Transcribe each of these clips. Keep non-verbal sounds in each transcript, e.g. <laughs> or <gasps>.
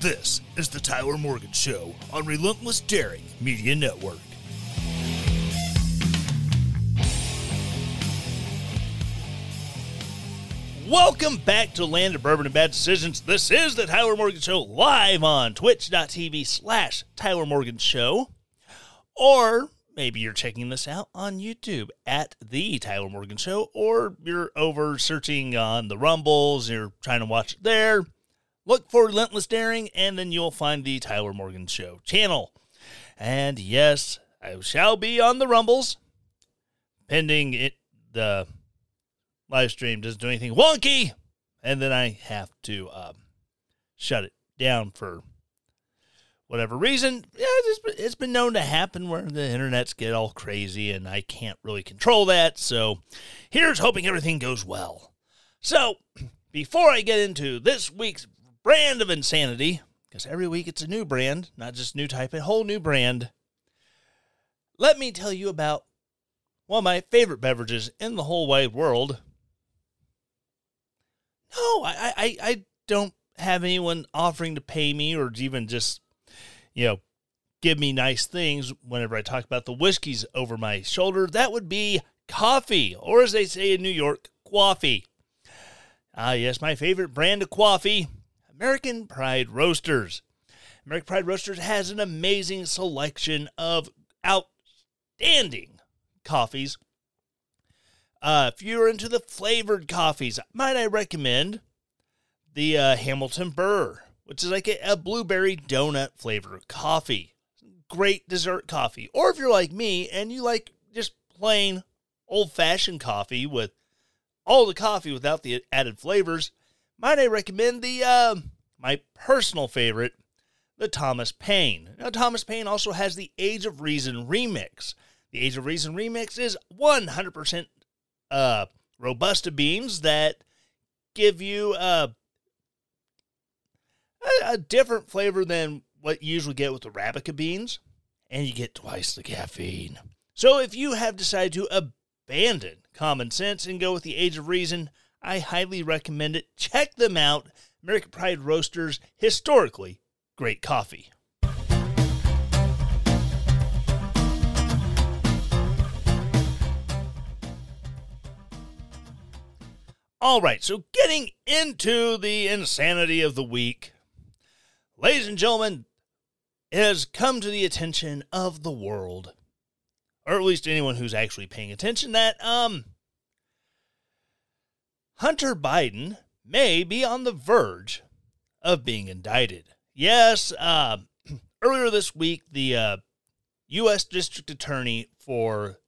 This is the Tyler Morgan Show on Relentless Daring Media Network. Welcome back to Land of Bourbon and Bad Decisions. This is the Tyler Morgan Show live on twitch.tv slash Tyler Morgan Show. Or maybe you're checking this out on YouTube at the Tyler Morgan Show, or you're over searching on the Rumbles, you're trying to watch it there. Look for Relentless Daring, and then you'll find the Tyler Morgan Show channel. And yes, I shall be on the Rumbles, pending it the live stream doesn't do anything wonky, and then I have to um, shut it down for whatever reason. Yeah, it's, it's been known to happen where the internets get all crazy, and I can't really control that. So here's hoping everything goes well. So <clears throat> before I get into this week's brand of insanity, because every week it's a new brand, not just new type, a whole new brand. Let me tell you about one of my favorite beverages in the whole wide world, no, I, I, I don't have anyone offering to pay me or even just, you know, give me nice things whenever I talk about the whiskeys over my shoulder. That would be coffee, or as they say in New York, coffee. Ah, yes, my favorite brand of coffee, American Pride Roasters. American Pride Roasters has an amazing selection of outstanding coffees uh, if you're into the flavored coffees, might I recommend the uh, Hamilton Burr, which is like a, a blueberry donut flavor coffee. Great dessert coffee. Or if you're like me and you like just plain old fashioned coffee with all the coffee without the added flavors, might I recommend the uh, my personal favorite, the Thomas Paine. Now, Thomas Paine also has the Age of Reason remix. The Age of Reason remix is 100% uh, robusta beans that give you uh, a, a different flavor than what you usually get with the Arabica beans, and you get twice the caffeine. So if you have decided to abandon common sense and go with the Age of Reason, I highly recommend it. Check them out. American Pride Roasters, historically great coffee. All right, so getting into the insanity of the week, ladies and gentlemen, it has come to the attention of the world, or at least anyone who's actually paying attention, that um Hunter Biden may be on the verge of being indicted. Yes, uh, <clears throat> earlier this week, the uh, U.S. District Attorney for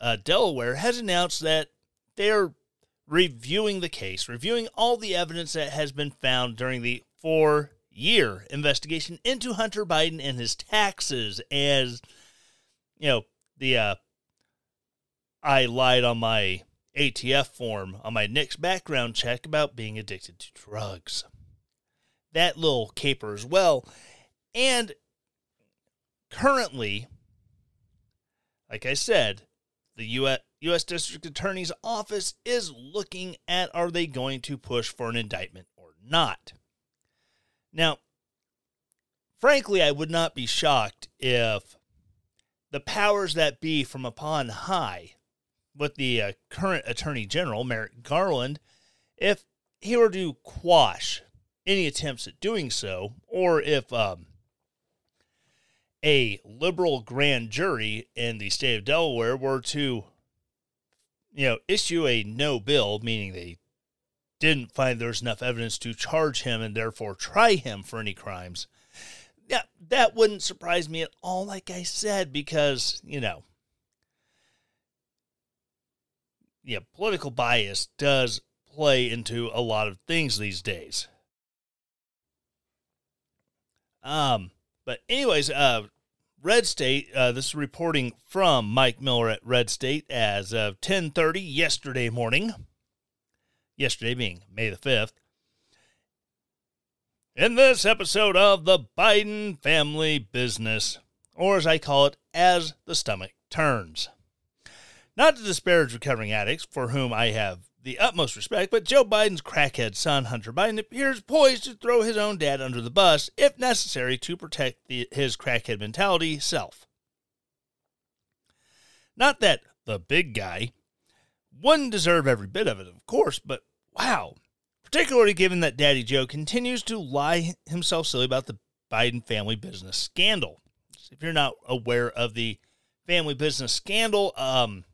uh, Delaware has announced that they're reviewing the case, reviewing all the evidence that has been found during the four year investigation into Hunter Biden and his taxes as you know the uh I lied on my ATF form on my next background check about being addicted to drugs. That little caper as well. And currently, like I said, the US, U.S. District Attorney's Office is looking at are they going to push for an indictment or not. Now, frankly, I would not be shocked if the powers that be from upon high, with the uh, current Attorney General, Merrick Garland, if he were to quash any attempts at doing so, or if um, a liberal grand jury in the state of Delaware were to, you know, issue a no bill, meaning they didn't find there was enough evidence to charge him and therefore try him for any crimes, yeah, that wouldn't surprise me at all, like I said, because, you know, yeah, political bias does play into a lot of things these days. Um, but anyways, uh, Red State. Uh, this is reporting from Mike Miller at Red State as of 10:30 yesterday morning. Yesterday being May the 5th. In this episode of the Biden Family Business, or as I call it, as the stomach turns. Not to disparage recovering addicts, for whom I have the utmost respect, but Joe Biden's crackhead son, Hunter Biden, appears poised to throw his own dad under the bus if necessary to protect the, his crackhead mentality self. Not that the big guy wouldn't deserve every bit of it, of course, but wow. Particularly given that Daddy Joe continues to lie himself silly about the Biden family business scandal. If you're not aware of the family business scandal, um,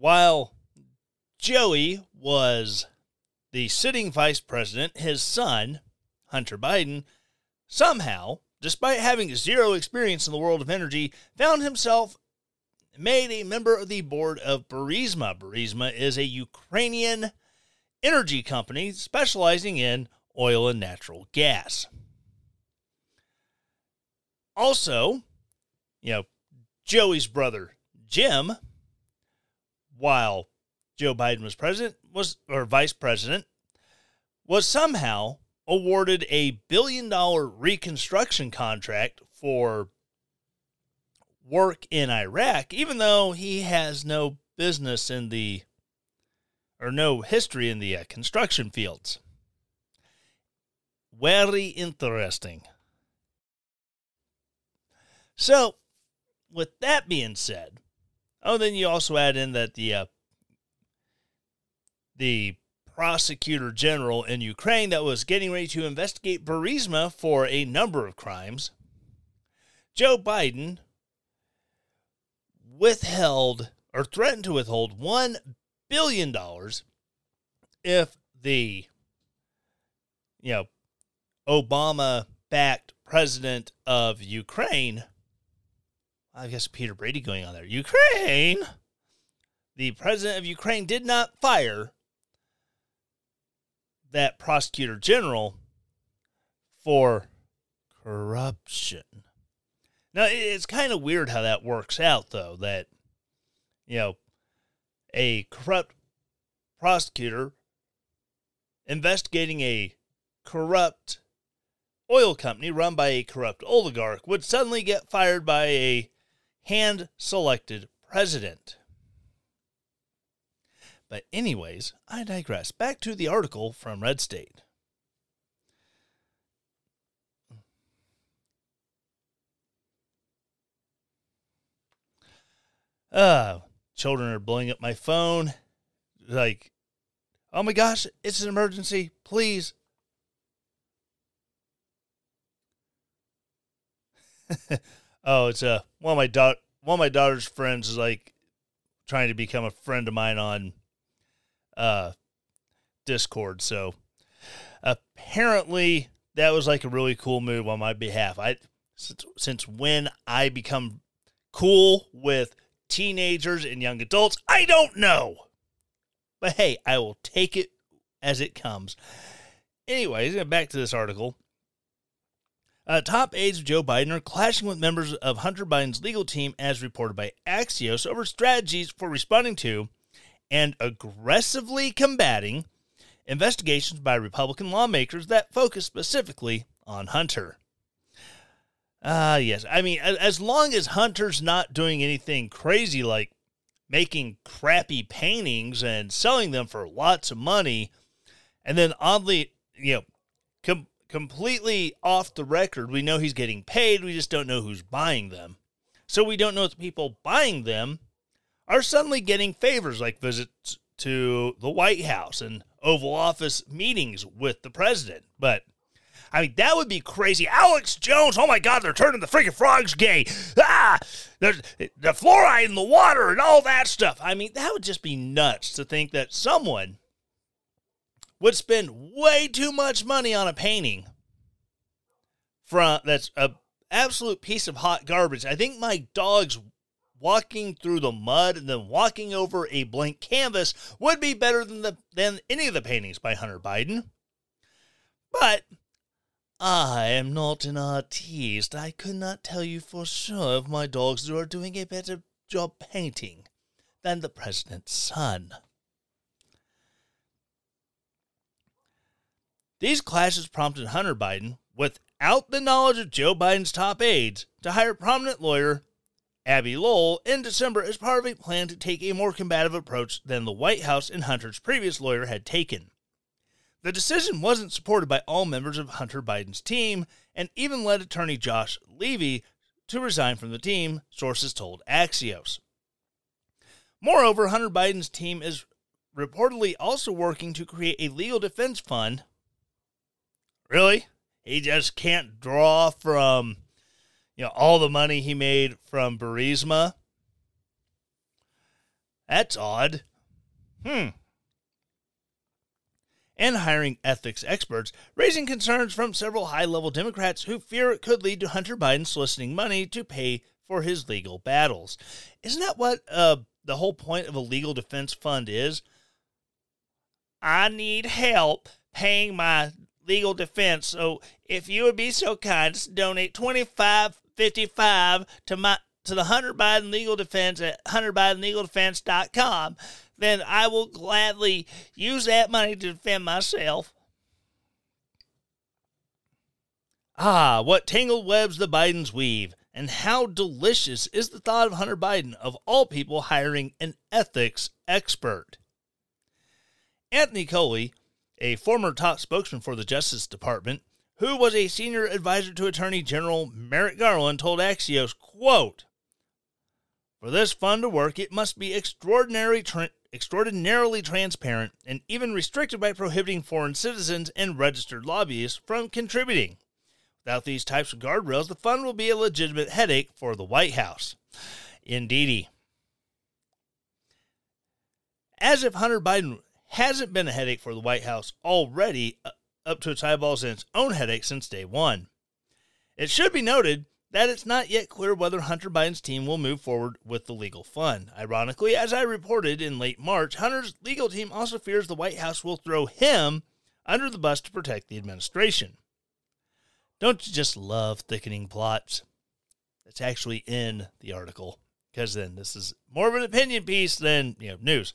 while Joey was the sitting vice president. His son, Hunter Biden, somehow, despite having zero experience in the world of energy, found himself made a member of the board of Burisma. Burisma is a Ukrainian energy company specializing in oil and natural gas. Also, you know, Joey's brother, Jim, while Joe Biden was president was or vice president was somehow awarded a billion dollar reconstruction contract for work in Iraq even though he has no business in the or no history in the uh, construction fields. Very interesting. So, with that being said, oh, then you also add in that the uh, the prosecutor general in Ukraine that was getting ready to investigate Burisma for a number of crimes, Joe Biden withheld or threatened to withhold $1 billion if the, you know, Obama backed president of Ukraine, I guess Peter Brady going on there, Ukraine, the president of Ukraine did not fire that prosecutor general for corruption. Now, it's kind of weird how that works out, though, that, you know, a corrupt prosecutor investigating a corrupt oil company run by a corrupt oligarch would suddenly get fired by a hand selected president. But, anyways, I digress. Back to the article from Red State. Uh, children are blowing up my phone. Like, oh my gosh, it's an emergency. Please. <laughs> oh, it's a uh, one of my da- one of my daughter's friends is like trying to become a friend of mine on uh, Discord. So apparently that was like a really cool move on my behalf. I since, since when I become cool with teenagers and young adults, I don't know. But hey, I will take it as it comes. Anyways, back to this article. Uh, top aides of Joe Biden are clashing with members of Hunter Biden's legal team, as reported by Axios, over strategies for responding to and aggressively combating investigations by Republican lawmakers that focus specifically on Hunter. Ah, uh, yes. I mean, as long as Hunter's not doing anything crazy like making crappy paintings and selling them for lots of money, and then oddly, you know, completely off the record, we know he's getting paid. We just don't know who's buying them. So we don't know if the people buying them are suddenly getting favors like visits to the White House and Oval Office meetings with the president. But I mean, that would be crazy. Alex Jones, oh my God, they're turning the freaking frogs gay. Ah, there's the fluoride in the water and all that stuff. I mean, that would just be nuts to think that someone would spend way too much money on a painting from that's a absolute piece of hot garbage. I think my dog's walking through the mud and then walking over a blank canvas would be better than the than any of the paintings by Hunter Biden. But I am not an artiste. I could not tell you for sure if my dogs are doing a better job painting than the president's son. These clashes prompted Hunter Biden, without the knowledge of Joe Biden's top aides, to hire prominent lawyer Abbe Lowell in December as part of a plan to take a more combative approach than the White House and Hunter's previous lawyer had taken. The decision wasn't supported by all members of Hunter Biden's team and even led attorney Josh Levy to resign from the team, sources told Axios. Moreover, Hunter Biden's team is reportedly also working to create a legal defense fund. Really? He just can't draw from you know all the money he made from Burisma? That's odd. Hmm and hiring ethics experts, raising concerns from several high level Democrats who fear it could lead to Hunter Biden soliciting money to pay for his legal battles. Isn't that what uh, the whole point of a legal defense fund is? I need help paying my legal defense. So if you would be so kind to donate twenty five fifty five to my to the Hunter Biden Legal Defense at hunterbidenlegaldefense.com then I will gladly use that money to defend myself. Ah, what tangled webs the Bidens weave, and how delicious is the thought of Hunter Biden, of all people, hiring an ethics expert. Anthony Coley, a former top spokesman for the Justice Department, who was a senior advisor to Attorney General Merrick Garland, told Axios, quote, For this fund to work, it must be extraordinary tra- extraordinarily transparent, and even restricted by prohibiting foreign citizens and registered lobbyists from contributing. Without these types of guardrails, the fund will be a legitimate headache for the White House. Indeedy. As if Hunter Biden hasn't been a headache for the White House already, uh, up to its eyeballs in its own headache since day one. It should be noted that it's not yet clear whether Hunter Biden's team will move forward with the legal fund. Ironically, as I reported in late March, Hunter's legal team also fears the White House will throw him under the bus to protect the administration. Don't you just love thickening plots? That's actually in the article, because then this is more of an opinion piece than you know news.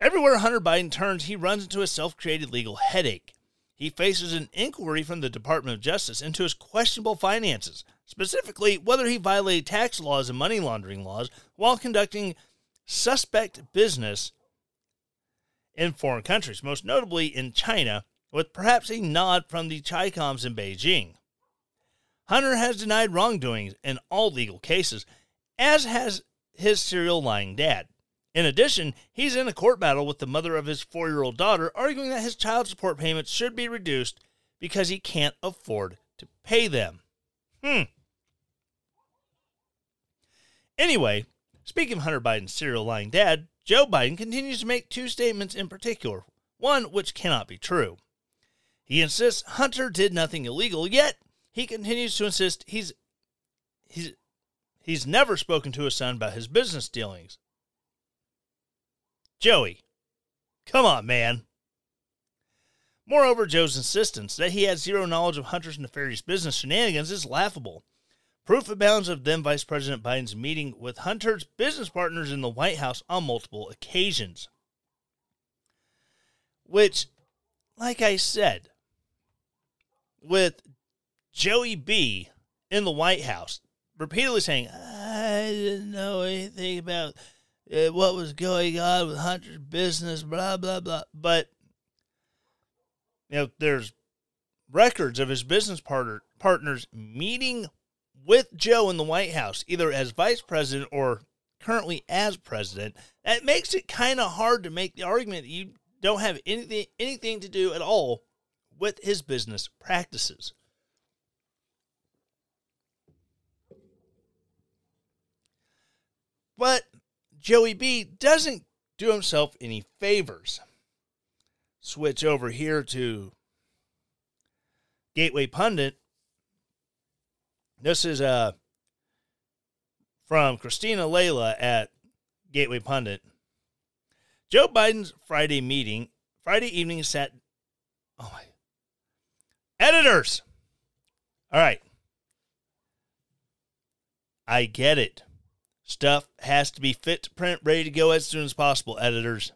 Everywhere Hunter Biden turns, he runs into a self created legal headache he faces an inquiry from the Department of Justice into his questionable finances, specifically whether he violated tax laws and money laundering laws while conducting suspect business in foreign countries, most notably in China, with perhaps a nod from the Chicoms in Beijing. Hunter has denied wrongdoing in all legal cases, as has his serial lying dad. In addition, he's in a court battle with the mother of his four year old daughter, arguing that his child support payments should be reduced because he can't afford to pay them. Hmm. Anyway, speaking of Hunter Biden's serial lying dad, Joe Biden continues to make two statements in particular, one which cannot be true. He insists Hunter did nothing illegal, yet he continues to insist he's he's he's never spoken to his son about his business dealings. Joey, come on, man. Moreover, Joe's insistence that he had zero knowledge of Hunter's nefarious business shenanigans is laughable. Proof abounds of then Vice President Biden's meeting with Hunter's business partners in the White House on multiple occasions. Which, like I said, with Joey B in the White House repeatedly saying, I didn't know anything about Eh, what was going on with Hunter's business, blah, blah, blah. But, you know, there's records of his business partner, partners meeting with Joe in the White House, either as vice president or currently as president. That makes it kind of hard to make the argument that you don't have anything anything to do at all with his business practices. But Joey B doesn't do himself any favors. Switch over here to Gateway Pundit. This is a from Cristina Laila at Gateway Pundit. Joe Biden's Friday meeting, Friday evening sat. Oh my. Editors! All right. I get it. Stuff has to be fit to print, ready to go as soon as possible, editors.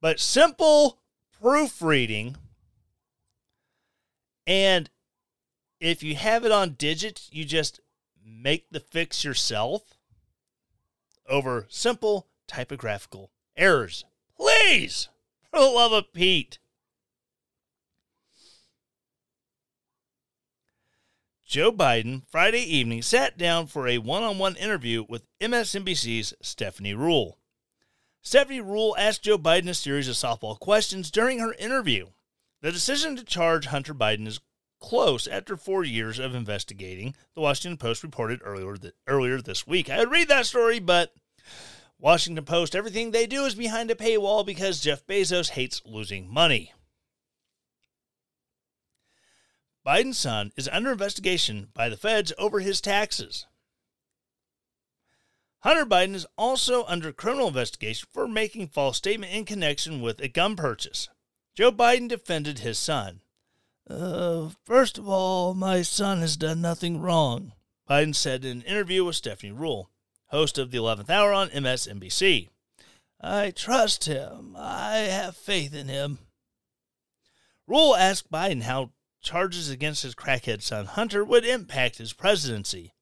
But simple proofreading, and if you have it on digits, you just make the fix yourself over simple typographical errors. Please, for the love of Pete. Joe Biden Friday evening sat down for a one on one interview with MSNBC's Stephanie Ruhle. Stephanie Ruhle asked Joe Biden a series of softball questions during her interview. The decision to charge Hunter Biden is close after four years of investigating, the Washington Post reported earlier, th- earlier this week. I would read that story, but Washington Post, everything they do is behind a paywall because Jeff Bezos hates losing money. Biden's son is under investigation by the feds over his taxes. Hunter Biden is also under criminal investigation for making false statement in connection with a gun purchase. Joe Biden defended his son. Uh, first of all, my son has done nothing wrong, Biden said in an interview with Stephanie Ruhle, host of the 11th Hour on MSNBC. I trust him. I have faith in him. Ruhle asked Biden how charges against his crackhead son Hunter would impact his presidency.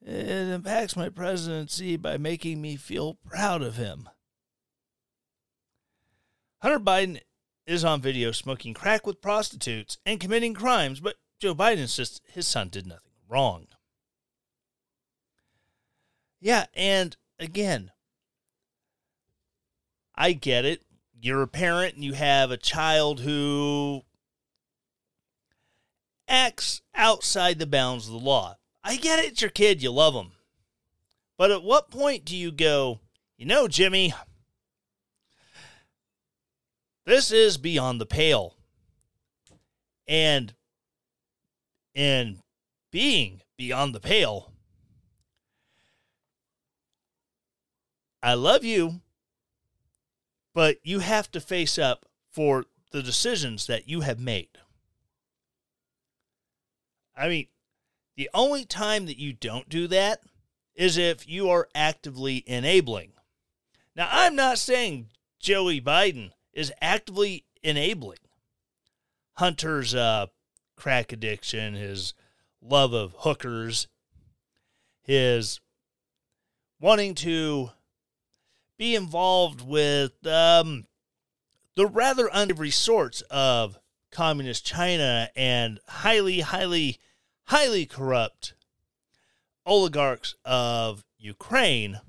It impacts my presidency by making me feel proud of him. Hunter Biden is on video smoking crack with prostitutes and committing crimes, but Joe Biden insists his son did nothing wrong. Yeah, and again, I get it. You're a parent and you have a child who acts outside the bounds of the law. I get it, it's your kid, you love him. But at what point do you go, you know, Jimmy, this is beyond the pale. And in being beyond the pale, I love you, but you have to face up for the decisions that you have made. I mean, the only time that you don't do that is if you are actively enabling. Now, I'm not saying Joey Biden is actively enabling Hunter's uh, crack addiction, his love of hookers, his wanting to be involved with um, the rather unsavory sorts of communist China and highly, highly, highly corrupt oligarchs of Ukraine.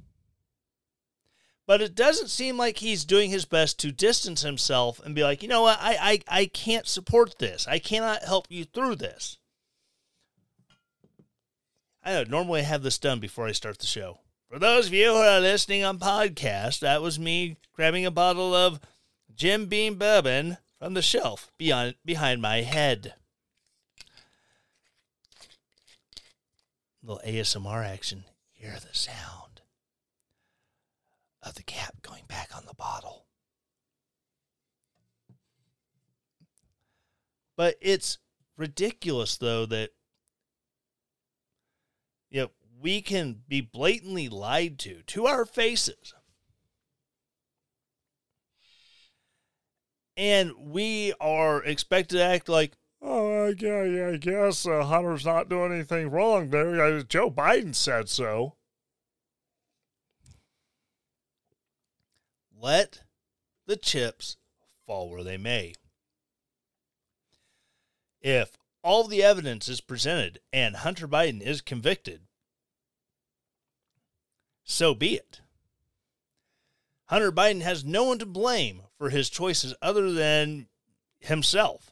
But it doesn't seem like he's doing his best to distance himself and be like, you know what, I, I, I can't support this. I cannot help you through this. I know, normally I have this done before I start the show. For those of you who are listening on podcast, that was me grabbing a bottle of Jim Beam bourbon from the shelf beyond behind my head. Little ASMR action. Hear the sound of the cap going back on the bottle. But it's ridiculous though that you know, we can be blatantly lied to to our faces and we are expected to act like, oh, yeah, yeah, I guess uh, Hunter's not doing anything wrong there. Joe Biden said so. Let the chips fall where they may. If all the evidence is presented and Hunter Biden is convicted, so be it. Hunter Biden has no one to blame for his choices other than himself.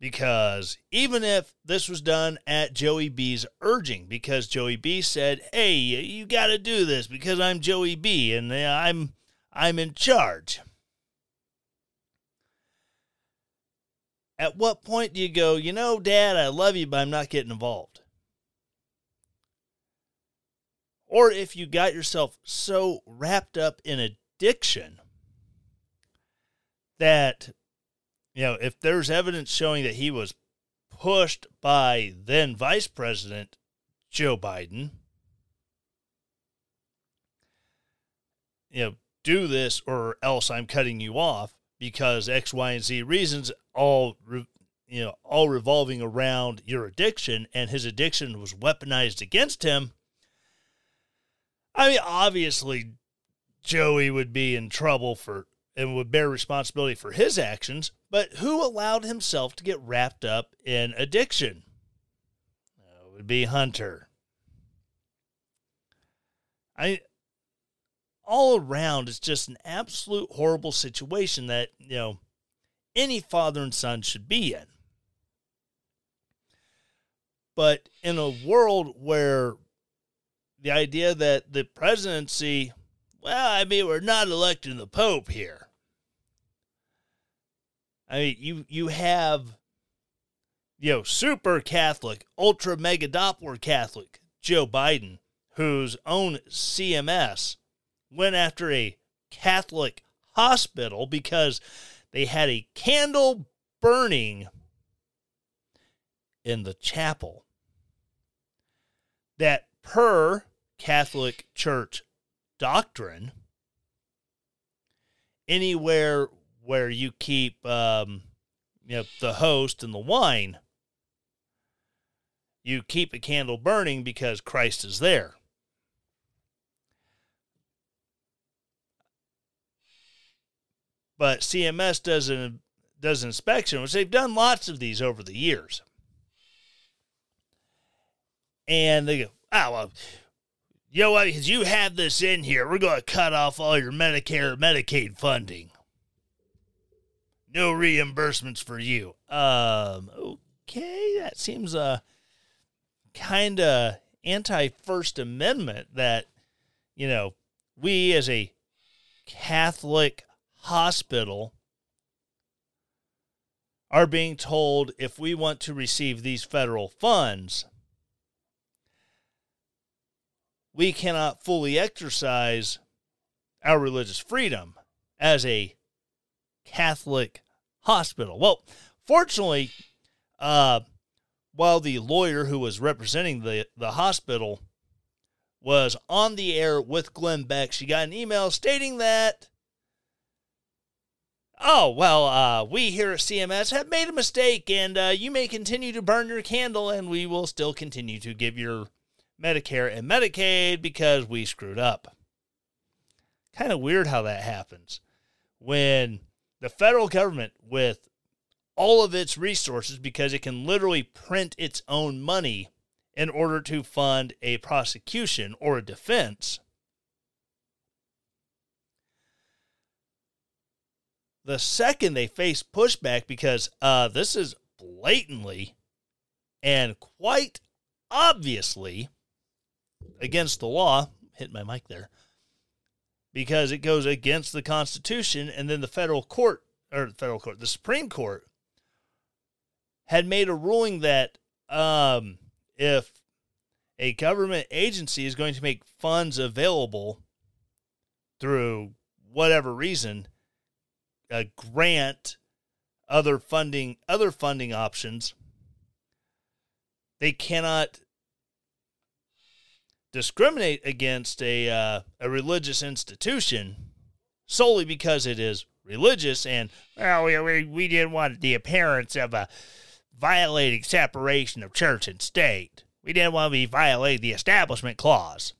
Because even if this was done at Joey B's urging, because Joey B said, "Hey, you got to do this because I'm Joey B and uh, I'm I'm in charge." At what point do you go, "You know, dad, I love you, but I'm not getting involved?" Or if you got yourself so wrapped up in addiction that, you know, if there's evidence showing that he was pushed by then Vice President Joe Biden, you know, do this or else I'm cutting you off because X, Y, and Z reasons all you know all revolving around your addiction and his addiction was weaponized against him. I mean, obviously, Joey would be in trouble for and would bear responsibility for his actions, but who allowed himself to get wrapped up in addiction? It would be Hunter. I all around it's just an absolute horrible situation that, you know, any father and son should be in. But in a world where the idea that the presidency, well, I mean, we're not electing the Pope here. I mean, you you have, you know, super Catholic, ultra mega Doppler Catholic Joe Biden, whose own CMS went after a Catholic hospital because they had a candle burning in the chapel that per Catholic Church doctrine, anywhere where you keep um, you know, the host and the wine, you keep a candle burning because Christ is there. But CMS does an does an inspection, which they've done lots of these over the years. And they go, oh, well, you know what? Because you have this in here, we're going to cut off all your Medicare Medicaid funding. No reimbursements for you. Um, okay, that seems uh kind of anti First Amendment that you know we as a Catholic hospital are being told if we want to receive these federal funds, we cannot fully exercise our religious freedom as a Catholic hospital. Well, fortunately, uh, while the lawyer who was representing the, the hospital was on the air with Glenn Beck, she got an email stating that Oh, well, uh, we here at CMS have made a mistake, and uh, you may continue to burn your candle, and we will still continue to give your Medicare and Medicaid because we screwed up. Kind of weird how that happens when the federal government, with all of its resources, because it can literally print its own money in order to fund a prosecution or a defense The second they face pushback, because uh, this is blatantly and quite obviously against the law, hit my mic there, because it goes against the Constitution, and then the federal court, or the federal court, the Supreme Court had made a ruling that um, if a government agency is going to make funds available through whatever reason, a grant, other funding, other funding options. They cannot discriminate against a uh, a religious institution solely because it is religious and well we, we we didn't want the appearance of a violating separation of church and state. We didn't want to be violating the establishment clause.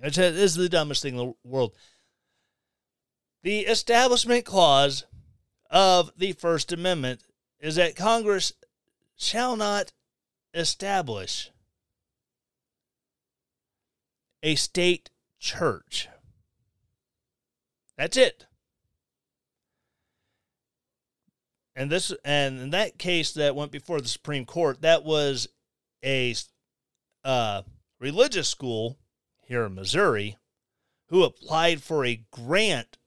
This is the dumbest thing in the world the Establishment Clause of the First Amendment is that Congress shall not establish a state church. That's it. And this and in that case that went before the Supreme Court, that was a uh, religious school here in Missouri who applied for a grant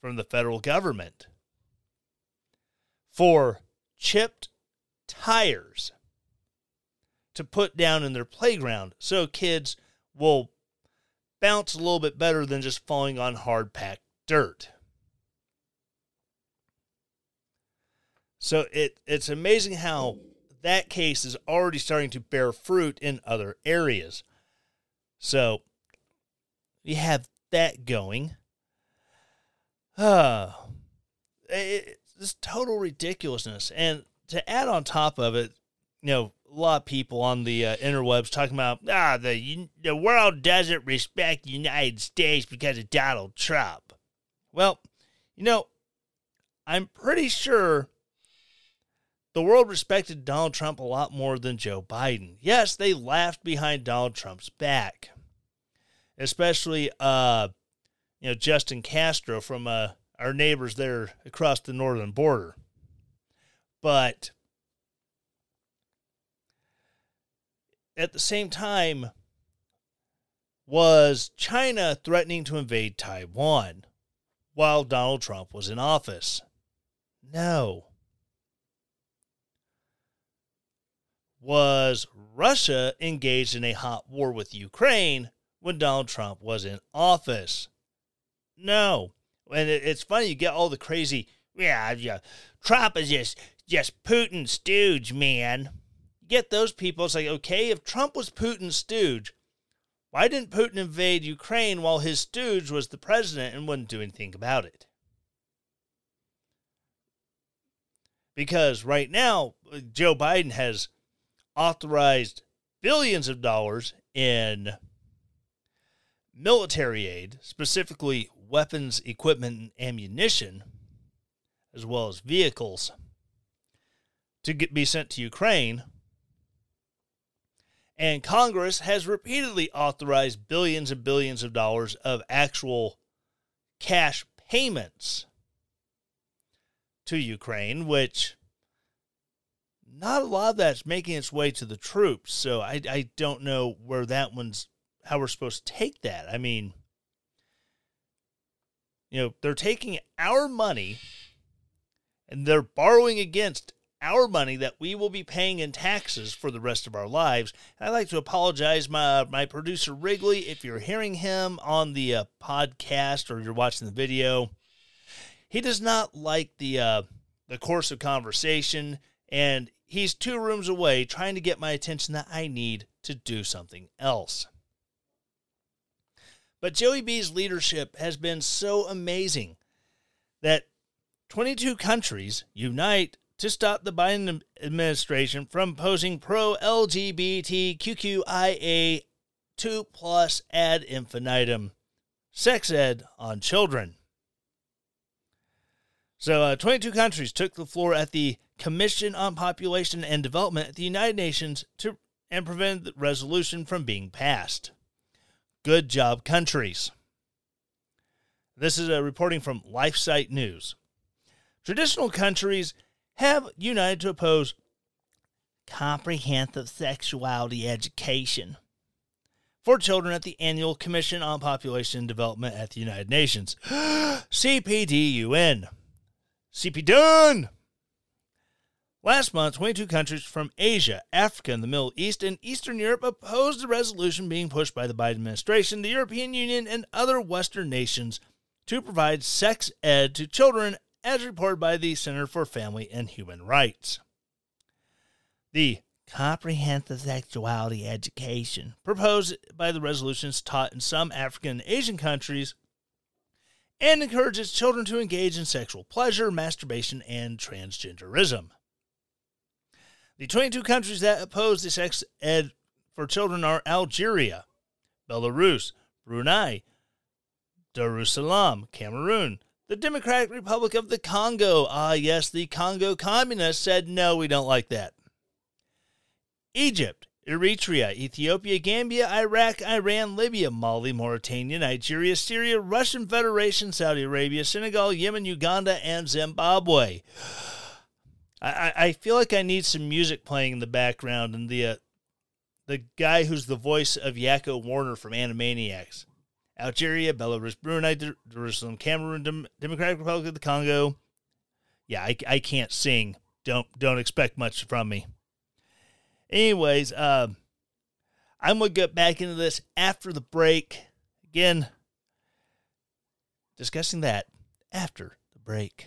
from the federal government for chipped tires to put down in their playground so kids will bounce a little bit better than just falling on hard packed dirt. So it it's amazing how that case is already starting to bear fruit in other areas. So you have that going. Uh, <sighs> it, it's total ridiculousness. And to add on top of it, you know, a lot of people on the uh, interwebs talking about ah the the world doesn't respect the United States because of Donald Trump. Well, you know, I'm pretty sure the world respected Donald Trump a lot more than Joe Biden. Yes, they laughed behind Donald Trump's back, especially uh, you know Justin Castro from uh, our neighbors there across the northern border. But at the same time, was China threatening to invade Taiwan while Donald Trump was in office? No. Was Russia engaged in a hot war with Ukraine when Donald Trump was in office? No. And it's funny, you get all the crazy, yeah, yeah, Trump is just, just Putin's stooge, man. Get those people, it's like, okay, if Trump was Putin's stooge, why didn't Putin invade Ukraine while his stooge was the president and wouldn't do anything about it? Because right now, Joe Biden has authorized billions of dollars in military aid, specifically weapons, equipment, and ammunition, as well as vehicles, to get, be sent to Ukraine. And Congress has repeatedly authorized billions and billions of dollars of actual cash payments to Ukraine, which not a lot of that's making its way to the troops. So I, I don't know where that one's, how we're supposed to take that. I mean, you know, they're taking our money and they're borrowing against our money that we will be paying in taxes for the rest of our lives. And I'd like to apologize, my my producer Wrigley, if you're hearing him on the uh, podcast or you're watching the video. He does not like the uh, the course of conversation, and he's two rooms away trying to get my attention that I need to do something else. But Joey B's leadership has been so amazing that 22 countries unite to stop the Biden administration from posing pro LGBTQIA 2 plus ad infinitum sex ed on children. So, uh, 22 countries took the floor at the Commission on Population and Development at the United Nations to and prevent the resolution from being passed. Good job, countries. This is a reporting from LifeSite News. Traditional countries have united to oppose comprehensive sexuality education for children at the annual Commission on Population Development at the United Nations. <gasps> CPDUN. CP done! Last month, 22 countries from Asia, Africa, and the Middle East and Eastern Europe opposed the resolution being pushed by the Biden administration, the European Union, and other Western nations to provide sex ed to children, as reported by the Center for Family and Human Rights. The comprehensive sexuality education proposed by the resolutions taught in some African and Asian countries and encourages children to engage in sexual pleasure, masturbation, and transgenderism. The 22 countries that oppose the sex ed for children are Algeria, Belarus, Brunei, Darussalam, Cameroon, the Democratic Republic of the Congo. Ah, yes, the Congo communists said, no, we don't like that. Egypt, Eritrea, Ethiopia, Gambia, Iraq, Iran, Libya, Mali, Mauritania, Nigeria, Syria, Russian Federation, Saudi Arabia, Senegal, Yemen, Uganda, and Zimbabwe. I, I feel like I need some music playing in the background and the uh, the guy who's the voice of Yakko Warner from Animaniacs. Algeria, Belarus, Brunei, Jerusalem, Cameroon, Dem- Democratic Republic of the Congo. Yeah, I, I can't sing. Don't don't expect much from me. Anyways, uh, I'm to get back into this after the break. Again, discussing that after the break.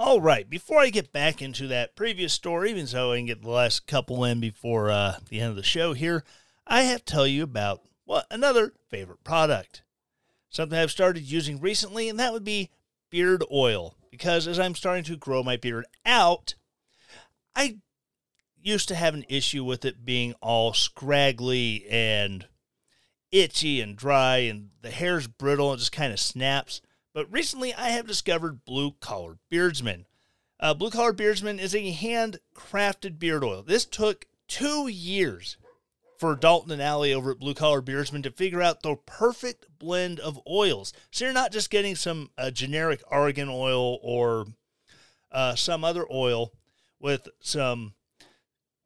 All right, before I get back into that previous story, even so I can get the last couple in before uh, the end of the show here, I have to tell you about well, another favorite product. Something I've started using recently, and that would be beard oil. Because as I'm starting to grow my beard out, I used to have an issue with it being all scraggly and itchy and dry, and the hair's brittle and just kind of snaps. But recently, I have discovered Blue Collar Beardsmen. Uh, Blue Collar Beardsmen is a handcrafted beard oil. This took two years for Dalton and Allie over at Blue Collar Beardsmen to figure out the perfect blend of oils. So you're not just getting some uh, generic argan oil or uh, some other oil with some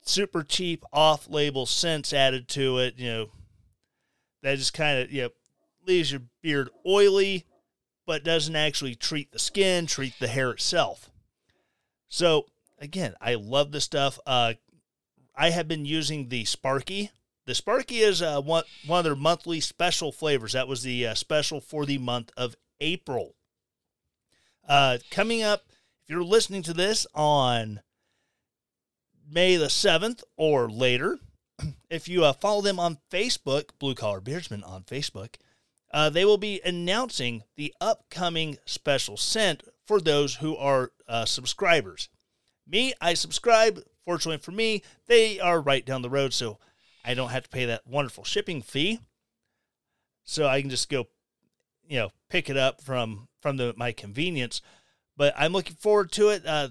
super cheap off-label scents added to it. You know, that just kind of you know leaves your beard oily but doesn't actually treat the skin, treat the hair itself. So again, I love this stuff. Uh, I have been using the Sparky. The Sparky is uh, one one of their monthly special flavors. That was the uh, special for the month of April. Uh, coming up, if you're listening to this on May the seventh or later, <clears throat> if you uh, follow them on Facebook, Blue Collar Beardsmen on Facebook, uh, they will be announcing the upcoming special scent for those who are uh, subscribers. Me, I subscribe. Fortunately for me, they are right down the road, so I don't have to pay that wonderful shipping fee. So I can just go, you know, pick it up from from the my convenience. But I'm looking forward to it. Uh,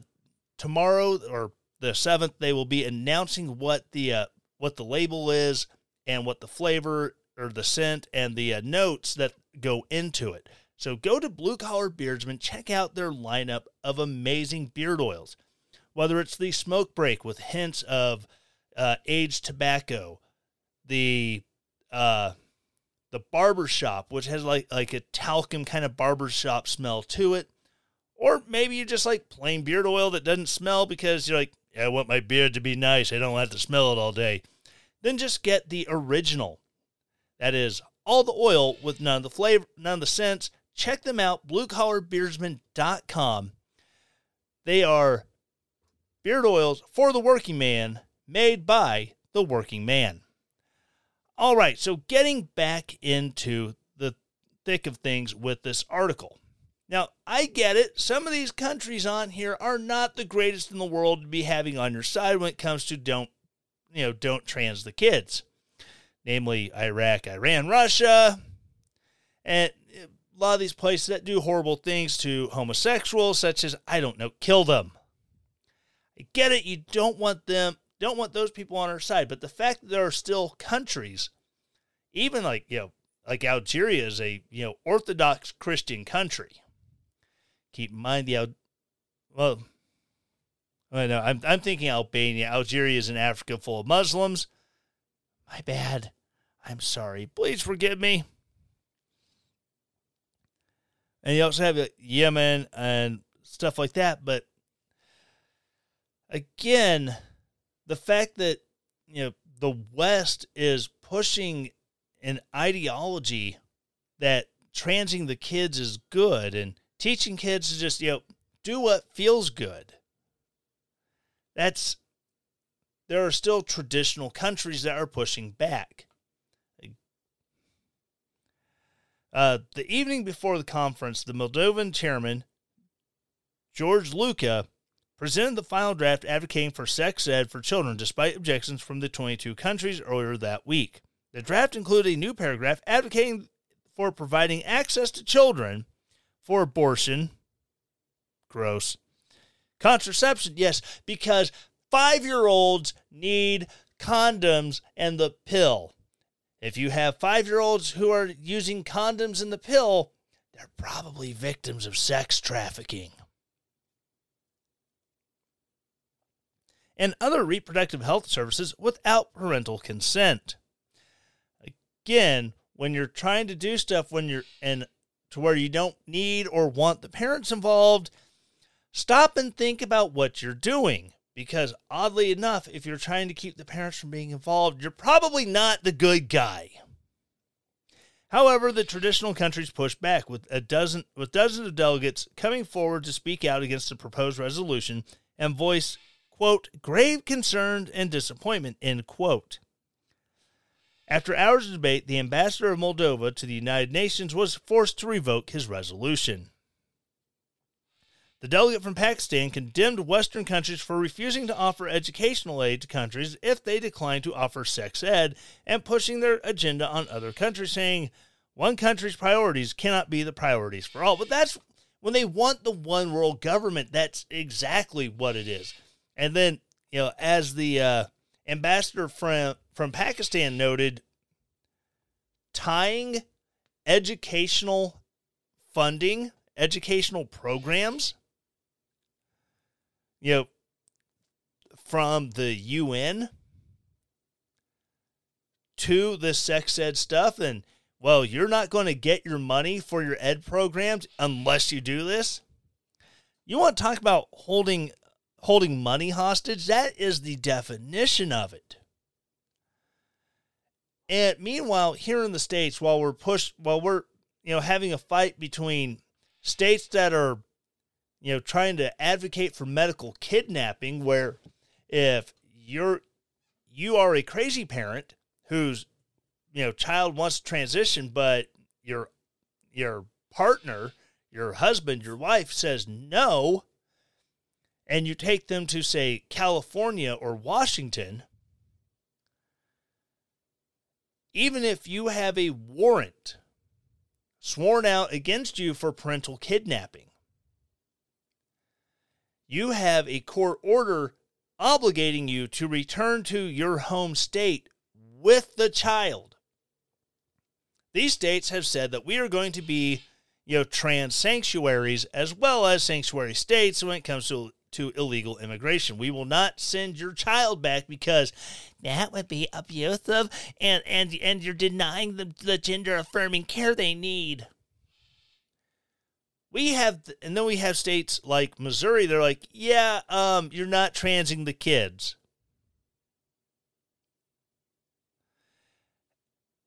tomorrow or the seventh, they will be announcing what the uh, what the label is and what the flavor or the scent and the uh, notes that go into it. So go to Blue Collar Beardsmen, check out their lineup of amazing beard oils. Whether it's the smoke break with hints of uh, aged tobacco, the uh, the barber shop, which has like like a talcum kind of barber shop smell to it, or maybe you just like plain beard oil that doesn't smell because you're like, I want my beard to be nice. I don't have to smell it all day. Then just get the original that is all the oil with none of the flavor, none of the scents. Check them out, bluecollarbeardsmen.com. They are beard oils for the working man, made by the working man. All right, so getting back into the thick of things with this article. Now, I get it. Some of these countries on here are not the greatest in the world to be having on your side when it comes to don't, you know, don't trans the kids namely Iraq, Iran, Russia, and a lot of these places that do horrible things to homosexuals, such as, I don't know, kill them. I get it, you don't want them, don't want those people on our side, but the fact that there are still countries, even like, you know, like Algeria is a, you know, Orthodox Christian country. Keep in mind the, well, I know, I'm, I'm thinking Albania. Algeria is in Africa full of Muslims. My bad. I'm sorry. Please forgive me. And you also have Yemen and stuff like that. But again, the fact that you know the West is pushing an ideology that transing the kids is good and teaching kids to just you know do what feels good. That's there are still traditional countries that are pushing back. Uh, the evening before the conference, the Moldovan chairman, George Luca, presented the final draft advocating for sex ed for children despite objections from the 22 countries earlier that week. The draft included a new paragraph advocating for providing access to children for abortion. Gross. Contraception, yes, because five year olds need condoms and the pill. If you have five year olds who are using condoms and the pill, they're probably victims of sex trafficking. And other reproductive health services without parental consent. Again, when you're trying to do stuff when you're and to where you don't need or want the parents involved, stop and think about what you're doing. Because oddly enough, if you're trying to keep the parents from being involved, you're probably not the good guy. However, the traditional countries pushed back with a dozen with dozens of delegates coming forward to speak out against the proposed resolution and voice quote grave concern and disappointment end quote. After hours of debate, the ambassador of Moldova to the United Nations was forced to revoke his resolution. The delegate from Pakistan condemned Western countries for refusing to offer educational aid to countries if they decline to offer sex ed and pushing their agenda on other countries, saying one country's priorities cannot be the priorities for all. But that's when they want the one world government, that's exactly what it is. And then, you know, as the uh, ambassador from from Pakistan noted tying educational funding, educational programs, you know, from the UN to this sex ed stuff and well, you're not going to get your money for your ed programs unless you do this. You want to talk about holding holding money hostage? That is the definition of it. And meanwhile, here in the states, while we're pushed, while we're you know having a fight between states that are you know trying to advocate for medical kidnapping, where if you're you are a crazy parent whose you know child wants to transition, but your your partner, your husband, your wife says no, and you take them to, say, California or Washington, even if you have a warrant sworn out against you for parental kidnapping, you have a court order obligating you to return to your home state with the child. These states have said that we are going to be, you know, trans sanctuaries as well as sanctuary states when it comes to to illegal immigration. We will not send your child back because that would be abusive and and and you're denying them the gender affirming care they need. We have and then we have states like Missouri they're like, "Yeah, um you're not transing the kids."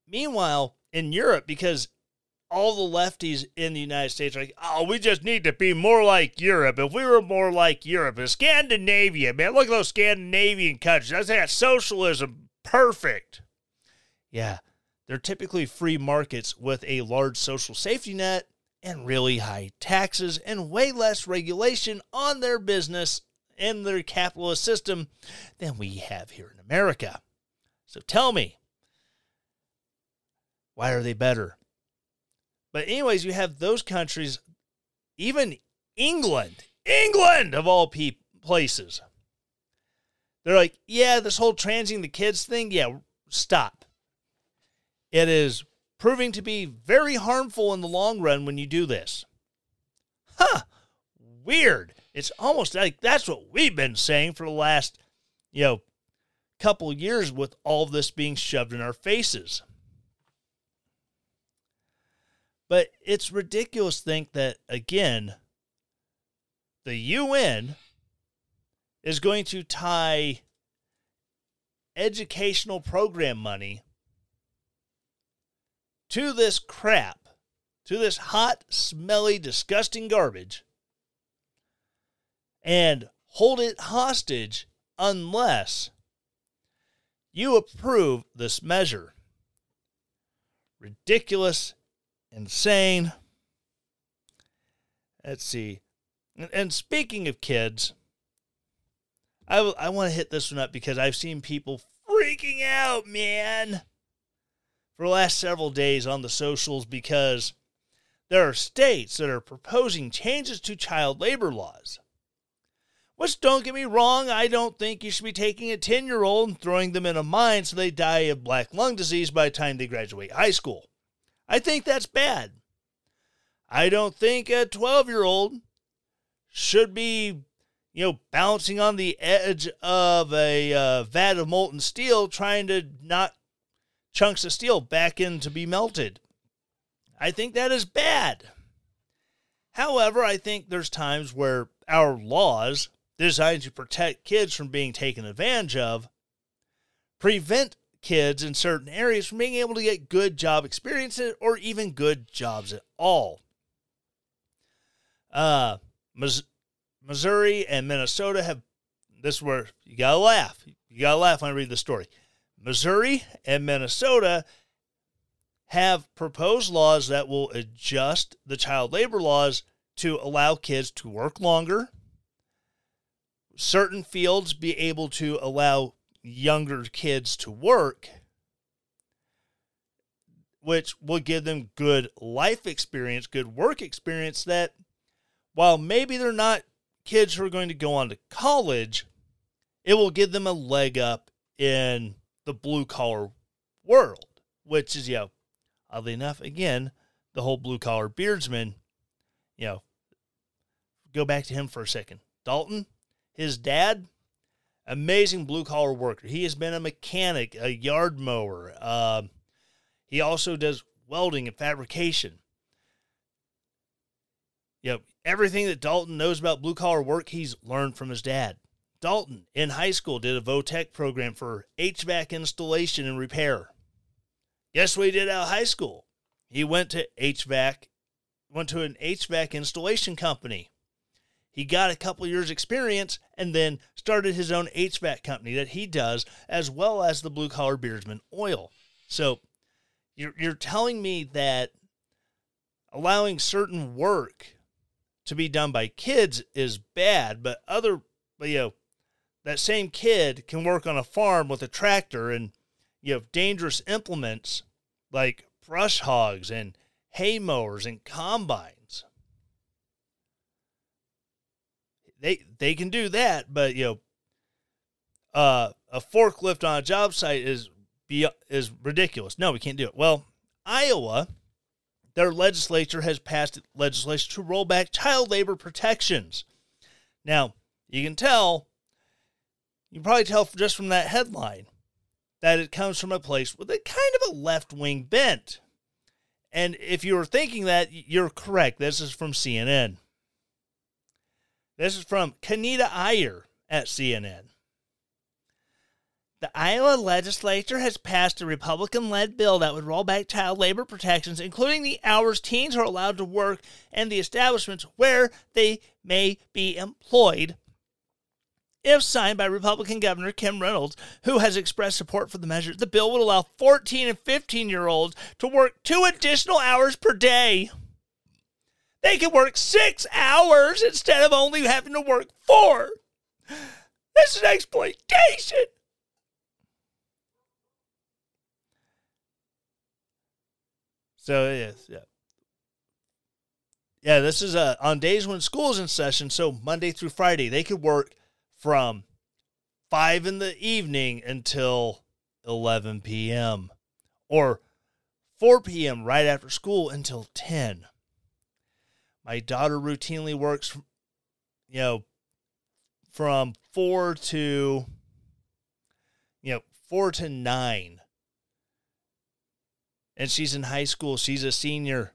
Meanwhile, in Europe because all the lefties in the United States are like, oh, we just need to be more like Europe. If we were more like Europe, and Scandinavia, man, look at those Scandinavian countries. that's that socialism perfect. Yeah, they're typically free markets with a large social safety net and really high taxes and way less regulation on their business and their capitalist system than we have here in America. So tell me, why are they better? But anyways, you have those countries, even England, England of all pe- places. They're like, yeah, this whole transing the kids thing, yeah, stop. It is proving to be very harmful in the long run when you do this. Huh, weird. It's almost like that's what we've been saying for the last, you know, couple years with all this being shoved in our faces. But it's ridiculous to think that, again, the UN is going to tie educational program money to this crap, to this hot, smelly, disgusting garbage, and hold it hostage unless you approve this measure. Ridiculous insane. Let's see. And, speaking of kids, I, I want to hit this one up because I've seen people freaking out, man, for the last several days on the socials because there are states that are proposing changes to child labor laws. Which, don't get me wrong, I don't think you should be taking a 10 year old and throwing them in a mine so they die of black lung disease by the time they graduate high school. I think that's bad. I don't think a 12 year old should be, you know, bouncing on the edge of a uh, vat of molten steel trying to knock chunks of steel back in to be melted. I think that is bad. However, I think there's times where our laws designed to protect kids from being taken advantage of prevent kids in certain areas from being able to get good job experiences or even good jobs at all. Uh, Missouri and Minnesota have this is where you gotta laugh. You gotta laugh when I read the story. Missouri and Minnesota have proposed laws that will adjust the child labor laws to allow kids to work longer, certain fields be able to allow younger kids to work, which will give them good life experience, good work experience that while maybe they're not kids who are going to go on to college, it will give them a leg up in the blue collar world, which is, you know, oddly enough, again, the whole blue collar beardsman, you know, go back to him for a second. Dalton, his dad, amazing blue collar worker. He has been a mechanic, a yard mower. Uh, he also does welding and fabrication. You know, everything that Dalton knows about blue collar work, he's learned from his dad. Dalton in high school did a VOTEC program for HVAC installation and repair. Guess what he did out of high school? He went to HVAC, went to an HVAC installation company. He got a couple years experience and then started his own HVAC company that he does, as well as the blue collar beardsman oil. So you're, you're telling me that allowing certain work to be done by kids is bad, but other, you know, that same kid can work on a farm with a tractor and you have dangerous implements like brush hogs and hay mowers and combines. They they can do that, but you know, uh, a forklift on a job site is be is ridiculous. No, we can't do it. Well, Iowa, their legislature has passed legislation to roll back child labor protections. Now, you can tell, you probably tell just from that headline that it comes from a place with a kind of a left wing bent. And if you were thinking that, you're correct. This is from CNN. This is from Kaanita Iyer at CNN. The Iowa legislature has passed a Republican led bill that would roll back child labor protections, including the hours teens are allowed to work and the establishments where they may be employed if signed by Republican Governor Kim Reynolds, who has expressed support for the measure, the bill would allow 14 and 15 year olds to work two additional hours per day. They could work six hours instead of only having to work four. This is exploitation. So yes, yeah. Yeah, this is uh, on days when school's in session, so Monday through Friday, they could work from 5 in the evening until 11 p.m. or 4 p.m. right after school until 10. My daughter routinely works, you know, from 4 to, you know, 4 to 9. And she's in high school. She's a senior.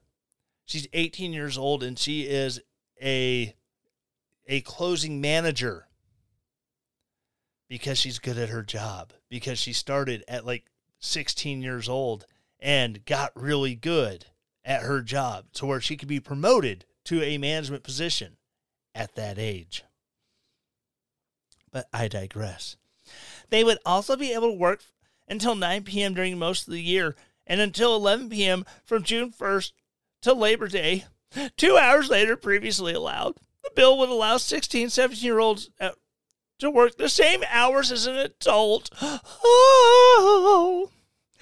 She's 18 years old and she is a a closing manager because she's good at her job, because she started at like 16 years old and got really good at her job to where she could be promoted to a management position at that age. But I digress. They would also be able to work until 9 p.m. during most of the year and until 11 p.m. from June 1st to Labor Day, two hours later, previously allowed. The bill would allow 16, 17 year olds at to work the same hours as an adult. Oh.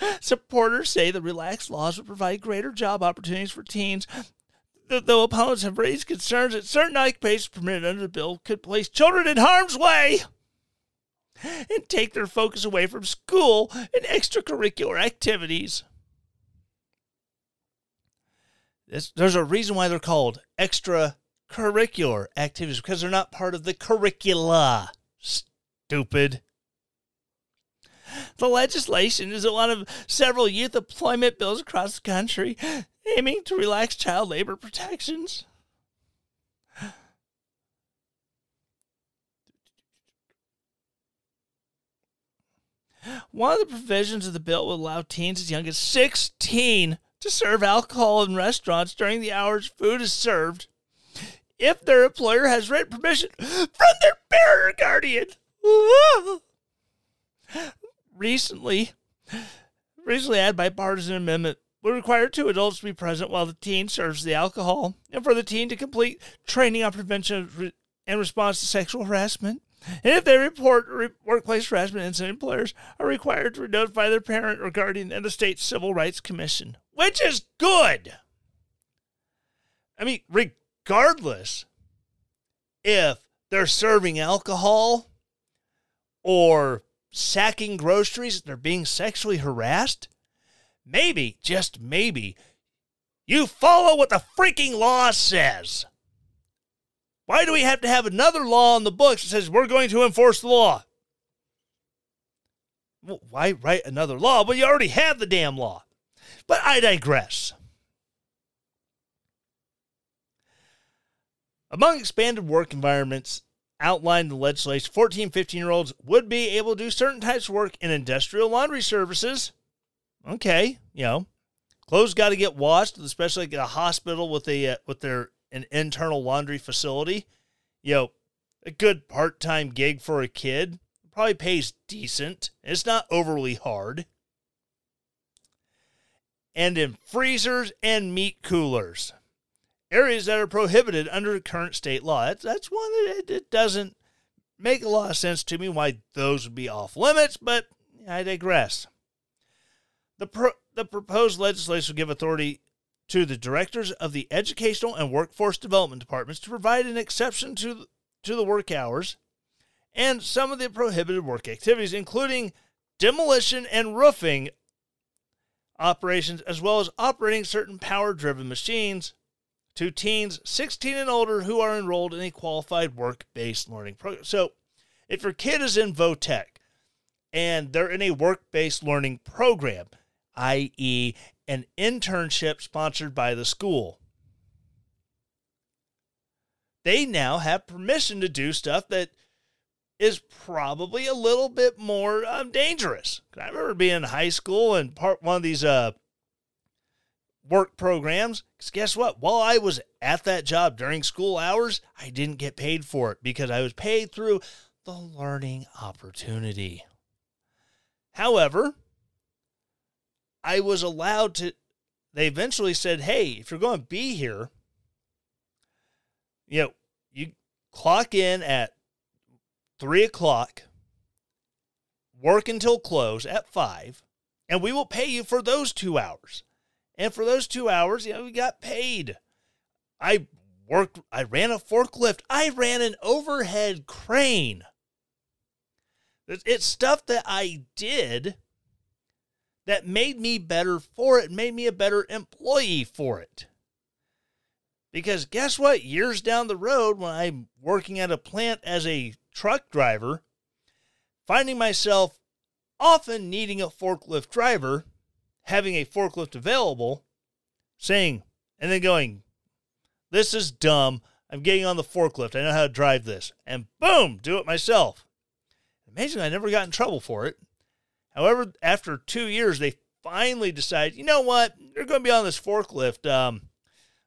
<gasps> Supporters say the relaxed laws would provide greater job opportunities for teens. Though opponents have raised concerns that certain occupations permitted under the bill could place children in harm's way and take their focus away from school and extracurricular activities. There's a reason why they're called extracurricular activities because they're not part of the curricula. Stupid. The legislation is one of several youth employment bills across the country aiming to relax child labor protections. One of the provisions of the bill would allow teens as young as 16 to serve alcohol in restaurants during the hours food is served if their employer has written permission from their parent or guardian. recently, recently had bipartisan amendment would require two adults to be present while the teen serves the alcohol and for the teen to complete training on prevention and response to sexual harassment. And if they report workplace harassment incident, employers are required to notify their parent or guardian and the state civil rights commission, which is good. I mean, regardless if they're serving alcohol or sacking groceries, they're being sexually harassed, maybe, just maybe, you follow what the freaking law says. Why do we have to have another law on the books that says we're going to enforce the law? Why write another law? Well, you already have the damn law. But I digress. Among expanded work environments outlined in the legislation, 14, 15 year olds would be able to do certain types of work in industrial laundry services. Okay, you know, clothes got to get washed, especially like a hospital with a uh, with their an internal laundry facility. You know, a good part time gig for a kid probably pays decent. It's not overly hard. And in freezers and meat coolers areas that are prohibited under current state law. That's, that's one that it, it doesn't make a lot of sense to me why those would be off limits, but I digress. The, pro, the proposed legislation will give authority to the directors of the educational and workforce development departments to provide an exception to, to the work hours and some of the prohibited work activities, including demolition and roofing operations, as well as operating certain power driven machines to teens 16 and older who are enrolled in a qualified work based learning program. So, if your kid is in Votech and they're in a work based learning program, i.e., an internship sponsored by the school, they now have permission to do stuff that is probably a little bit more um, dangerous. I remember being in high school and part one of these uh, work programs. Because guess what? While I was at that job during school hours, I didn't get paid for it because I was paid through the learning opportunity. However, I was allowed to, they eventually said, hey, if you're going to be here, you know, you clock in at three o'clock, work until close at five, and we will pay you for those two hours. And for those two hours, you know, we got paid. I worked, I ran a forklift, I ran an overhead crane. It's stuff that I did that made me better for it, made me a better employee for it. Because guess what? Years down the road, when I'm working at a plant as a truck driver, finding myself often needing a forklift driver, having a forklift available, saying, and then going, This is dumb. I'm getting on the forklift. I know how to drive this. And boom, do it myself. Amazing, I never got in trouble for it. However, after two years, they finally decide, you know what? You're going to be on this forklift. Um,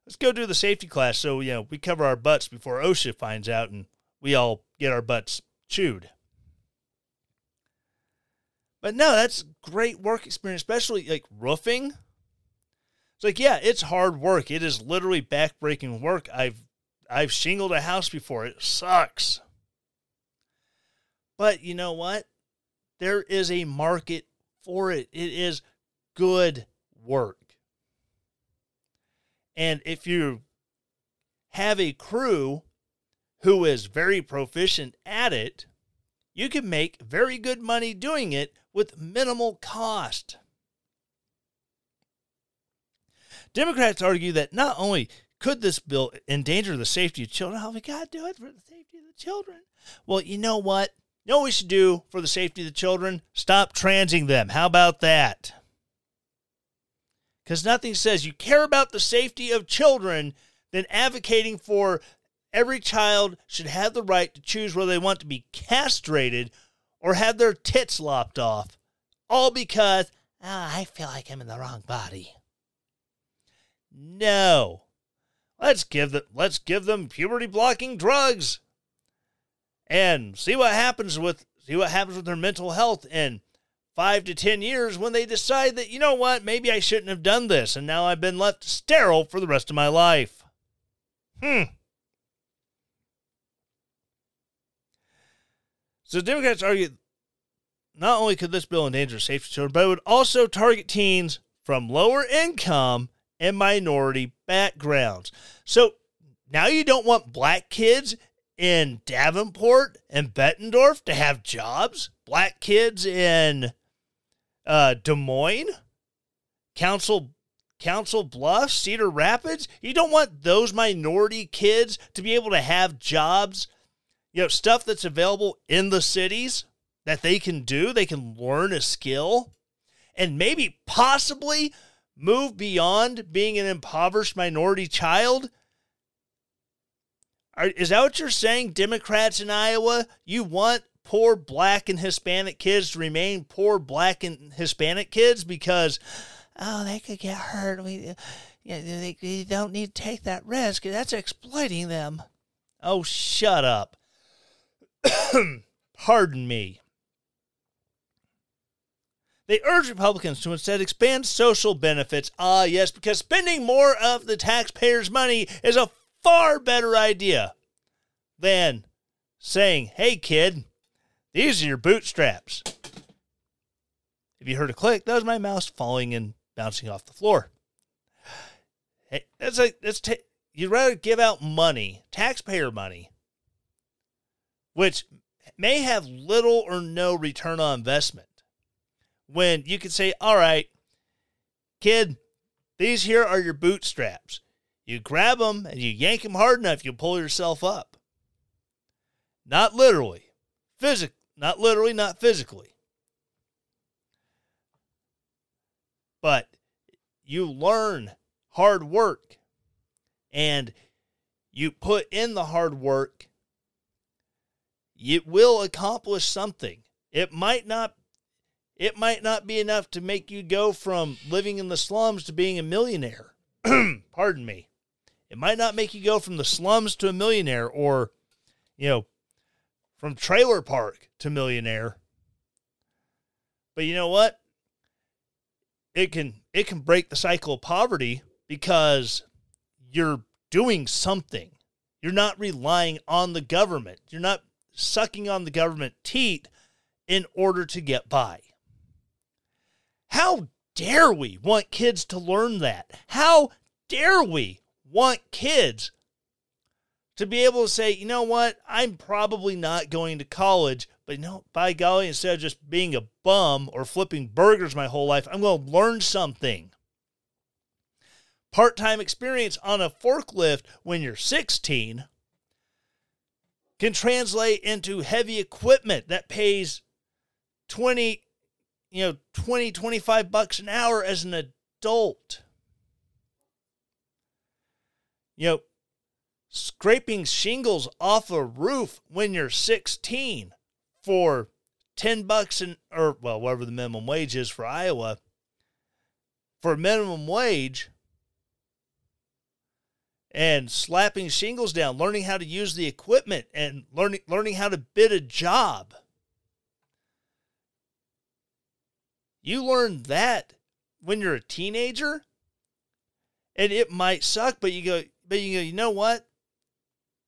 let's go do the safety class so you know we cover our butts before OSHA finds out and we all get our butts chewed. But no, that's great work experience, especially like roofing. It's like, yeah, it's hard work. It is literally backbreaking work. I've I've shingled a house before. It sucks. But you know what? There is a market for it. It is good work. And if you have a crew who is very proficient at it, you can make very good money doing it with minimal cost. Democrats argue that not only could this bill endanger the safety of children, oh, we got to do it for the safety of the children. Well, you know what? You know what we should do for the safety of the children? Stop transing them. How about that? Because nothing says you care about the safety of children than advocating for every child should have the right to choose whether they want to be castrated or have their tits lopped off, all because oh, I feel like I'm in the wrong body. No. Let's give them let's give them puberty blocking drugs and see what happens with see what happens with their mental health in 5 to 10 years when they decide that you know what maybe I shouldn't have done this and now I've been left sterile for the rest of my life. Hmm. So Democrats argue not only could this bill endanger safety children, but it would also target teens from lower income and minority backgrounds. So now you don't want black kids in Davenport and Bettendorf to have jobs, black kids in uh, Des Moines, Council Council Bluffs, Cedar Rapids. You don't want those minority kids to be able to have jobs you know, stuff that's available in the cities that they can do, they can learn a skill and maybe possibly move beyond being an impoverished minority child. Are, is that what you're saying, Democrats in Iowa? You want poor black and Hispanic kids to remain poor black and Hispanic kids because, oh, they could get hurt. We, yeah, they, they don't need to take that risk. That's exploiting them. Oh, shut up. <coughs> Pardon me. They urge Republicans to instead expand social benefits. Ah, yes, because spending more of the taxpayers' money is a far better idea than saying, hey, kid, these are your bootstraps. If you heard a click, that was my mouse falling and bouncing off the floor. Hey, that's like, that's t- you'd rather give out money, taxpayer money, which may have little or no return on investment. When you could say, all right, kid, these here are your bootstraps. You grab them and you yank them hard enough, you pull yourself up. Not literally, physic, not literally, not physically. But you learn hard work and you put in the hard work it will accomplish something. It might not it might not be enough to make you go from living in the slums to being a millionaire. <clears throat> Pardon me. It might not make you go from the slums to a millionaire or you know from trailer park to millionaire. But you know what? It can it can break the cycle of poverty because you're doing something. You're not relying on the government. You're not sucking on the government teat in order to get by. How dare we want kids to learn that? How dare we want kids to be able to say, you know what, I'm probably not going to college, but you know, by golly, instead of just being a bum or flipping burgers my whole life, I'm going to learn something. Part time experience on a forklift when you're 16 can translate into heavy equipment that pays 20 you know 20 25 bucks an hour as an adult. You know scraping shingles off a roof when you're 16 for 10 bucks and or well whatever the minimum wage is for Iowa for minimum wage and slapping shingles down, learning how to use the equipment and learning learning how to bid a job. You learn that when you're a teenager, and it might suck, but you go, but you go, you know what?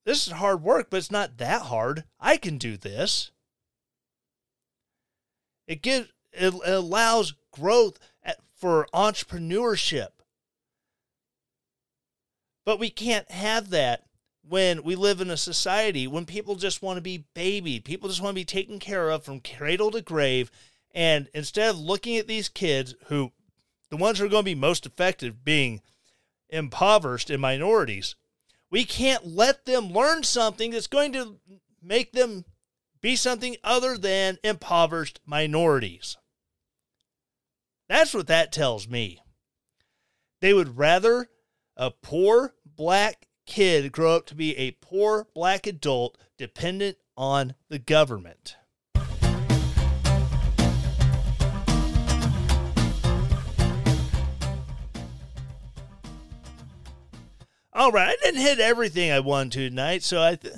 This is hard work, but it's not that hard. I can do this. It gives it allows growth for entrepreneurship. But we can't have that when we live in a society when people just want to be babied, people just want to be taken care of from cradle to grave. And instead of looking at these kids who, the ones who are going to be most effective being impoverished and minorities, we can't let them learn something that's going to make them be something other than impoverished minorities. That's what that tells me. They would rather a poor black kid grow up to be a poor black adult dependent on the government. All right, I didn't hit everything I wanted to tonight, so I, th-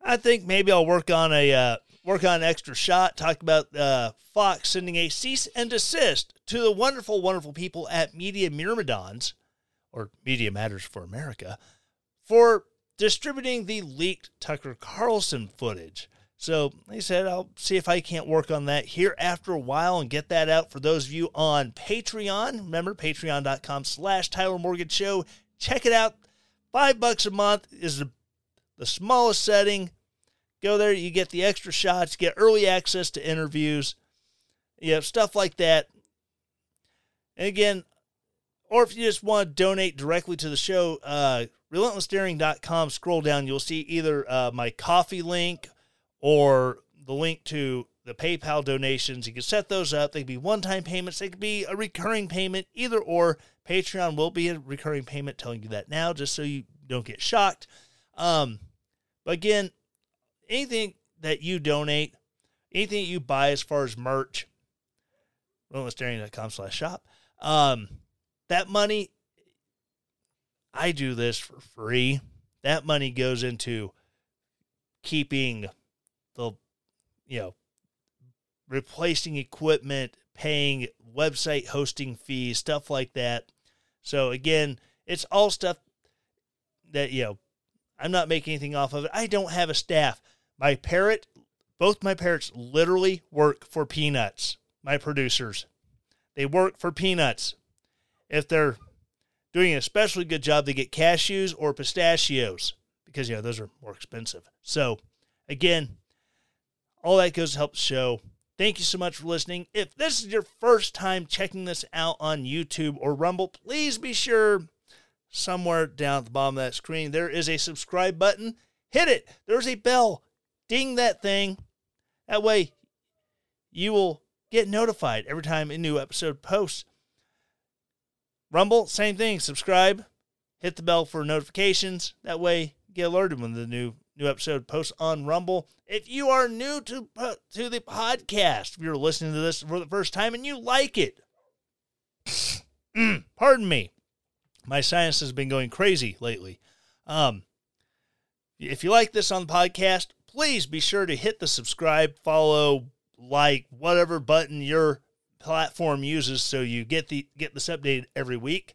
I think maybe I'll work on a uh, work on an extra shot. Talk about uh, Fox sending a cease and desist to the wonderful, wonderful people at Media Myrmidons, or Media Matters for America, for distributing the leaked Tucker Carlson footage. So, he said, I'll see if I can't work on that here after a while and get that out for those of you on Patreon. Remember, patreon.com slash Tyler Morgan Show. Check it out. Five bucks a month is the, the smallest setting. Go there, you get the extra shots, get early access to interviews, you know, stuff like that. And again, or if you just want to donate directly to the show, uh, relentlessdaring.com, scroll down, you'll see either uh, my coffee link or the link to the PayPal donations. You can set those up. They can be one time payments, they could be a recurring payment, either or. Patreon will be a recurring payment, telling you that now, just so you don't get shocked. Um, but again, anything that you donate, anything that you buy as far as merch, relentlessdaring.com slash shop, um, that money, I do this for free. That money goes into keeping the, you know, replacing equipment, paying website hosting fees, stuff like that. So again, it's all stuff that, you know, I'm not making anything off of it. I don't have a staff. My parrot, both my parrots literally work for peanuts, my producers. They work for peanuts. If they're doing an especially good job, they get cashews or pistachios because, you know, those are more expensive. So, again, all that goes to help show. Thank you so much for listening. If this is your first time checking this out on YouTube or Rumble, please be sure somewhere down at the bottom of that screen there is a subscribe button. Hit it. There's a bell. Ding that thing. That way you will get notified every time a new episode posts. Rumble, same thing. Subscribe, hit the bell for notifications. That way, get alerted when the new new episode posts on Rumble. If you are new to to the podcast, if you're listening to this for the first time and you like it, <sniffs> <clears throat> pardon me, my science has been going crazy lately. Um, if you like this on the podcast, please be sure to hit the subscribe, follow, like, whatever button your platform uses so you get the get this updated every week.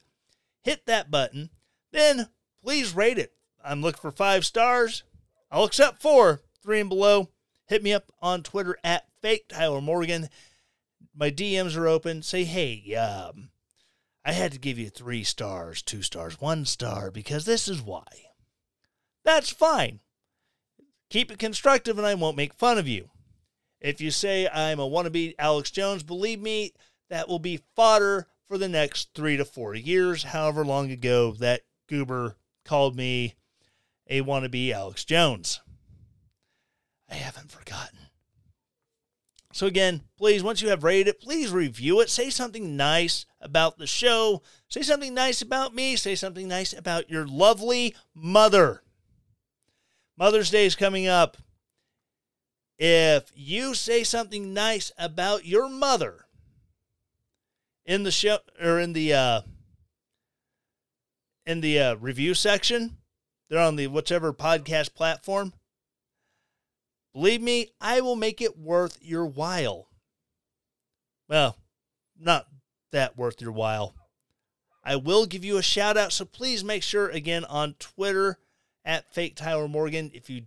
Hit that button, then please rate it. I'm looking for five stars. I'll accept four, three and below. Hit me up on Twitter at fake Tyler Morgan. My DMs are open. Say, hey, um, I had to give you three stars, two stars, one star because this is why. That's fine. Keep it constructive and I won't make fun of you. If you say I'm a wannabe Alex Jones, believe me, that will be fodder for the next three to four years, however long ago that goober called me a wannabe Alex Jones. I haven't forgotten. So, again, please, once you have rated it, please review it. Say something nice about the show. Say something nice about me. Say something nice about your lovely mother. Mother's Day is coming up. If you say something nice about your mother in the show or in the uh, in the uh, review section, they're on the whichever podcast platform. Believe me, I will make it worth your while. Well, not that worth your while. I will give you a shout out, so please make sure again on Twitter at fake Tyler Morgan if you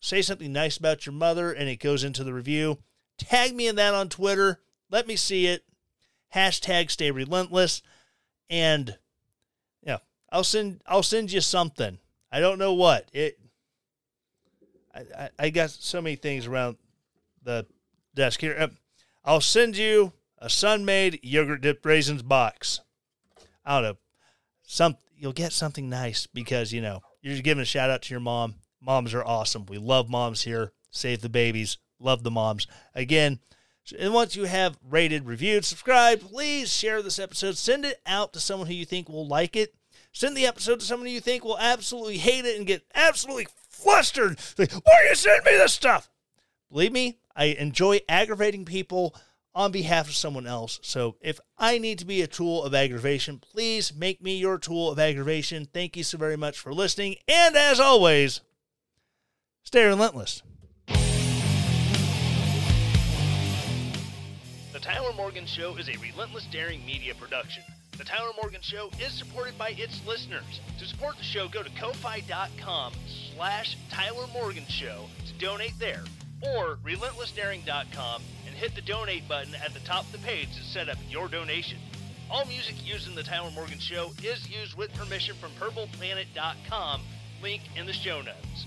say something nice about your mother and it goes into the review, Tag me in that on Twitter. Let me see it. Hashtag stay relentless. And yeah, I'll send I'll send you something. I don't know what. It I, I, I got so many things around the desk here. Uh, I'll send you a Sun-Maid yogurt dipped raisins box. I don't know. Some you'll get something nice because you know you're giving a shout out to your mom. Moms are awesome. We love moms here. Save the babies. Love the moms. Again, and once you have rated, reviewed, subscribed, please share this episode. Send it out to someone who you think will like it. Send the episode to someone you think will absolutely hate it and get absolutely flustered. Like, why are you sending me this stuff? Believe me, I enjoy aggravating people on behalf of someone else. So if I need to be a tool of aggravation, please make me your tool of aggravation. Thank you so very much for listening. And as always, stay relentless. The Tyler Morgan Show is a relentless daring media production. The Tyler Morgan Show is supported by its listeners. To support the show, go to ko-fi.com slash Tyler Morgan Show to donate there, or relentlessdaring.com and hit the donate button at the top of the page to set up your donation. All music used in the Tyler Morgan Show is used with permission from purpleplanet.com, link in the show notes.